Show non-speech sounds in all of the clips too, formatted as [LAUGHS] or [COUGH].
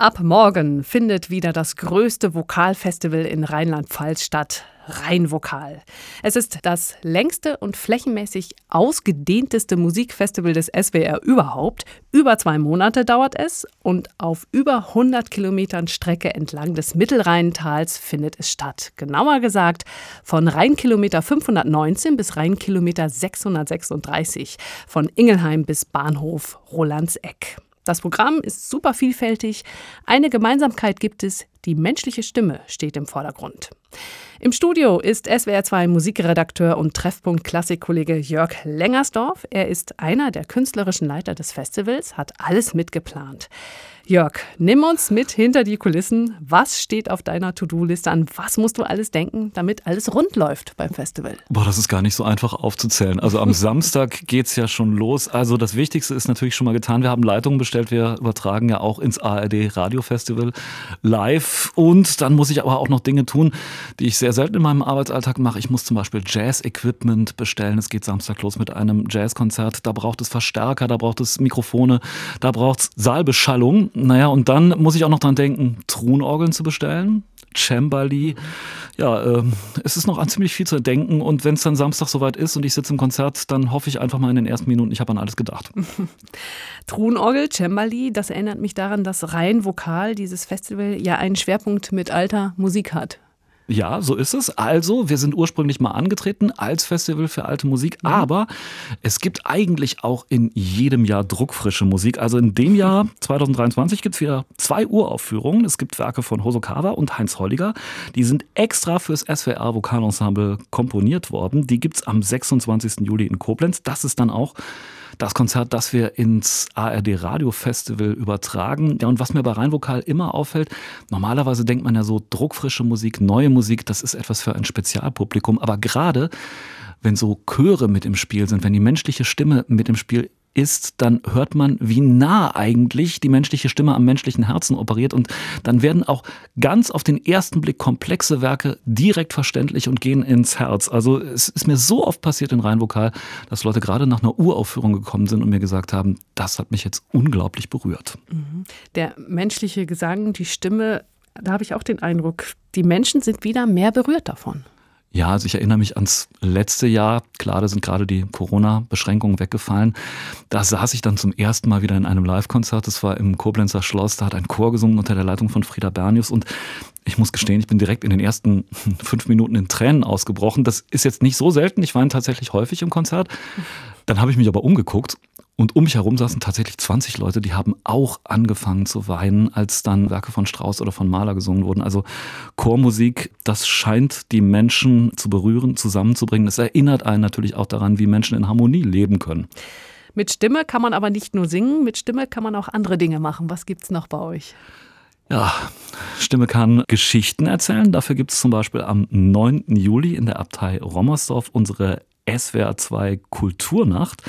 Ab morgen findet wieder das größte Vokalfestival in Rheinland-Pfalz statt. Rheinvokal. Es ist das längste und flächenmäßig ausgedehnteste Musikfestival des SWR überhaupt. Über zwei Monate dauert es und auf über 100 Kilometern Strecke entlang des Mittelrheintals findet es statt. Genauer gesagt von Rheinkilometer 519 bis Rheinkilometer 636, von Ingelheim bis Bahnhof Rolandseck. Das Programm ist super vielfältig. Eine Gemeinsamkeit gibt es, die menschliche Stimme steht im Vordergrund. Im Studio ist SWR2 Musikredakteur und Treffpunkt Klassikkollege Jörg Lengersdorf. Er ist einer der künstlerischen Leiter des Festivals, hat alles mitgeplant. Jörg, nimm uns mit hinter die Kulissen. Was steht auf deiner To-Do-Liste an? Was musst du alles denken, damit alles rund läuft beim Festival? Boah, das ist gar nicht so einfach aufzuzählen. Also am [LAUGHS] Samstag geht es ja schon los. Also das Wichtigste ist natürlich schon mal getan. Wir haben Leitungen bestellt. Wir übertragen ja auch ins ARD Radio Festival live. Und dann muss ich aber auch noch Dinge tun, die ich sehr selten in meinem Arbeitsalltag mache. Ich muss zum Beispiel Jazz-Equipment bestellen. Es geht Samstag los mit einem Jazzkonzert. Da braucht es Verstärker, da braucht es Mikrofone, da braucht es Saalbeschallung. Naja, und dann muss ich auch noch dran denken, Trunorgeln zu bestellen. Cembali. Ja, äh, es ist noch an ziemlich viel zu denken und wenn es dann Samstag soweit ist und ich sitze im Konzert, dann hoffe ich einfach mal in den ersten Minuten, ich habe an alles gedacht. [LAUGHS] Trunorgel, Cembali, das erinnert mich daran, dass rein Vokal dieses Festival ja einen Schwerpunkt mit alter Musik hat. Ja, so ist es. Also, wir sind ursprünglich mal angetreten als Festival für alte Musik, mhm. aber es gibt eigentlich auch in jedem Jahr druckfrische Musik. Also in dem Jahr 2023 gibt es wieder zwei Uraufführungen. Es gibt Werke von Hosokawa und Heinz Holliger. Die sind extra fürs SWR Vokalensemble komponiert worden. Die gibt es am 26. Juli in Koblenz. Das ist dann auch das Konzert, das wir ins ARD Radio Festival übertragen. Ja, und was mir bei Rheinvokal immer auffällt, normalerweise denkt man ja so, druckfrische Musik, neue Musik, das ist etwas für ein Spezialpublikum. Aber gerade wenn so Chöre mit im Spiel sind, wenn die menschliche Stimme mit im Spiel ist, dann hört man, wie nah eigentlich die menschliche Stimme am menschlichen Herzen operiert und dann werden auch ganz auf den ersten Blick komplexe Werke direkt verständlich und gehen ins Herz. Also es ist mir so oft passiert in Rheinvokal, dass Leute gerade nach einer Uraufführung gekommen sind und mir gesagt haben, das hat mich jetzt unglaublich berührt. Mhm. Der menschliche Gesang, die Stimme, da habe ich auch den Eindruck, die Menschen sind wieder mehr berührt davon. Ja, also ich erinnere mich ans letzte Jahr. Klar, da sind gerade die Corona-Beschränkungen weggefallen. Da saß ich dann zum ersten Mal wieder in einem Live-Konzert. Das war im Koblenzer Schloss. Da hat ein Chor gesungen unter der Leitung von Frieda Bernius. Und ich muss gestehen, ich bin direkt in den ersten [LAUGHS] fünf Minuten in Tränen ausgebrochen. Das ist jetzt nicht so selten. Ich weine tatsächlich häufig im Konzert. Dann habe ich mich aber umgeguckt und um mich herum saßen tatsächlich 20 Leute, die haben auch angefangen zu weinen, als dann Werke von Strauss oder von Mahler gesungen wurden. Also Chormusik, das scheint die Menschen zu berühren, zusammenzubringen. Es erinnert einen natürlich auch daran, wie Menschen in Harmonie leben können. Mit Stimme kann man aber nicht nur singen, mit Stimme kann man auch andere Dinge machen. Was gibt es noch bei euch? Ja, Stimme kann Geschichten erzählen. Dafür gibt es zum Beispiel am 9. Juli in der Abtei Rommersdorf unsere SWR 2 Kulturnacht.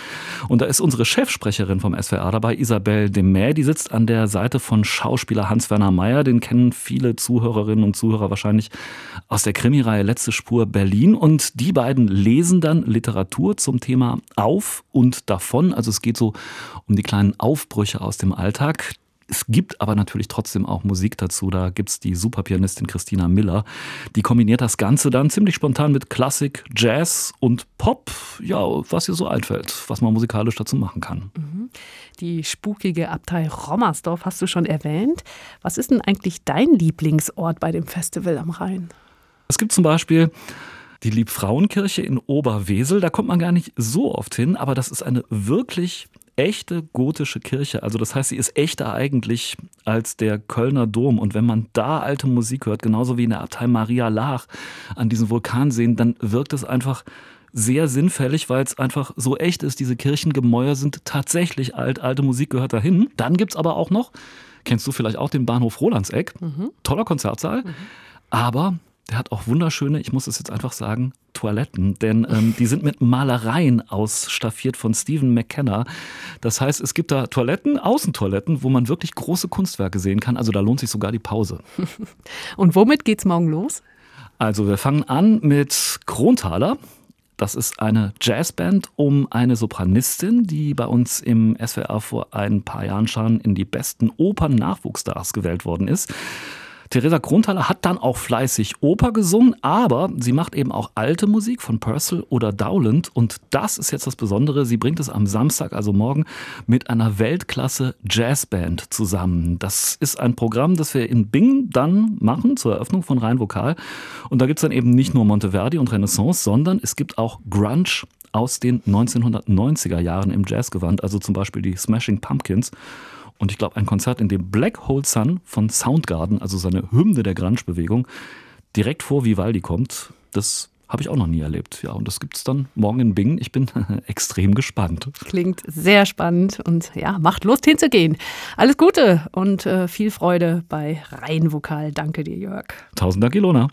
Und da ist unsere Chefsprecherin vom SWR dabei, Isabel Demä. Die sitzt an der Seite von Schauspieler Hans-Werner Meyer. Den kennen viele Zuhörerinnen und Zuhörer wahrscheinlich aus der Krimireihe Letzte Spur Berlin. Und die beiden lesen dann Literatur zum Thema Auf und davon. Also es geht so um die kleinen Aufbrüche aus dem Alltag. Es gibt aber natürlich trotzdem auch Musik dazu. Da gibt es die Superpianistin Christina Miller. Die kombiniert das Ganze dann ziemlich spontan mit Klassik, Jazz und Pop. Ja, was ihr so einfällt, was man musikalisch dazu machen kann. Mhm. Die spukige Abtei Rommersdorf hast du schon erwähnt. Was ist denn eigentlich dein Lieblingsort bei dem Festival am Rhein? Es gibt zum Beispiel die Liebfrauenkirche in Oberwesel. Da kommt man gar nicht so oft hin, aber das ist eine wirklich echte gotische Kirche. Also das heißt, sie ist echter eigentlich als der Kölner Dom. Und wenn man da alte Musik hört, genauso wie in der Abtei Maria Laach an diesen Vulkanseen, dann wirkt es einfach sehr sinnfällig, weil es einfach so echt ist. Diese Kirchengemäuer sind tatsächlich alt, alte Musik gehört dahin. Dann gibt es aber auch noch, kennst du vielleicht auch den Bahnhof Rolandseck, mhm. toller Konzertsaal, mhm. aber der hat auch wunderschöne, ich muss es jetzt einfach sagen, Toiletten, denn ähm, die sind mit Malereien ausstaffiert von Stephen McKenna. Das heißt, es gibt da Toiletten, Außentoiletten, wo man wirklich große Kunstwerke sehen kann. Also da lohnt sich sogar die Pause. [LAUGHS] Und womit geht's morgen los? Also wir fangen an mit Krontaler. Das ist eine Jazzband um eine Sopranistin, die bei uns im SWR vor ein paar Jahren schon in die besten Opern-Nachwuchsstars gewählt worden ist. Theresa Grundhaller hat dann auch fleißig Oper gesungen, aber sie macht eben auch alte Musik von Purcell oder Dowland. Und das ist jetzt das Besondere. Sie bringt es am Samstag, also morgen, mit einer Weltklasse Jazzband zusammen. Das ist ein Programm, das wir in Bing dann machen zur Eröffnung von Rhein Vokal. Und da gibt es dann eben nicht nur Monteverdi und Renaissance, sondern es gibt auch Grunge aus den 1990er Jahren im Jazzgewand, also zum Beispiel die Smashing Pumpkins. Und ich glaube, ein Konzert, in dem Black Hole Sun von Soundgarden, also seine Hymne der Grunge-Bewegung, direkt vor Vivaldi kommt, das habe ich auch noch nie erlebt. Ja, und das gibt es dann morgen in Bingen. Ich bin [LAUGHS] extrem gespannt. Klingt sehr spannend und ja, macht Lust hinzugehen. Alles Gute und äh, viel Freude bei Rheinvokal. Danke dir, Jörg. Tausend Dank, Ilona.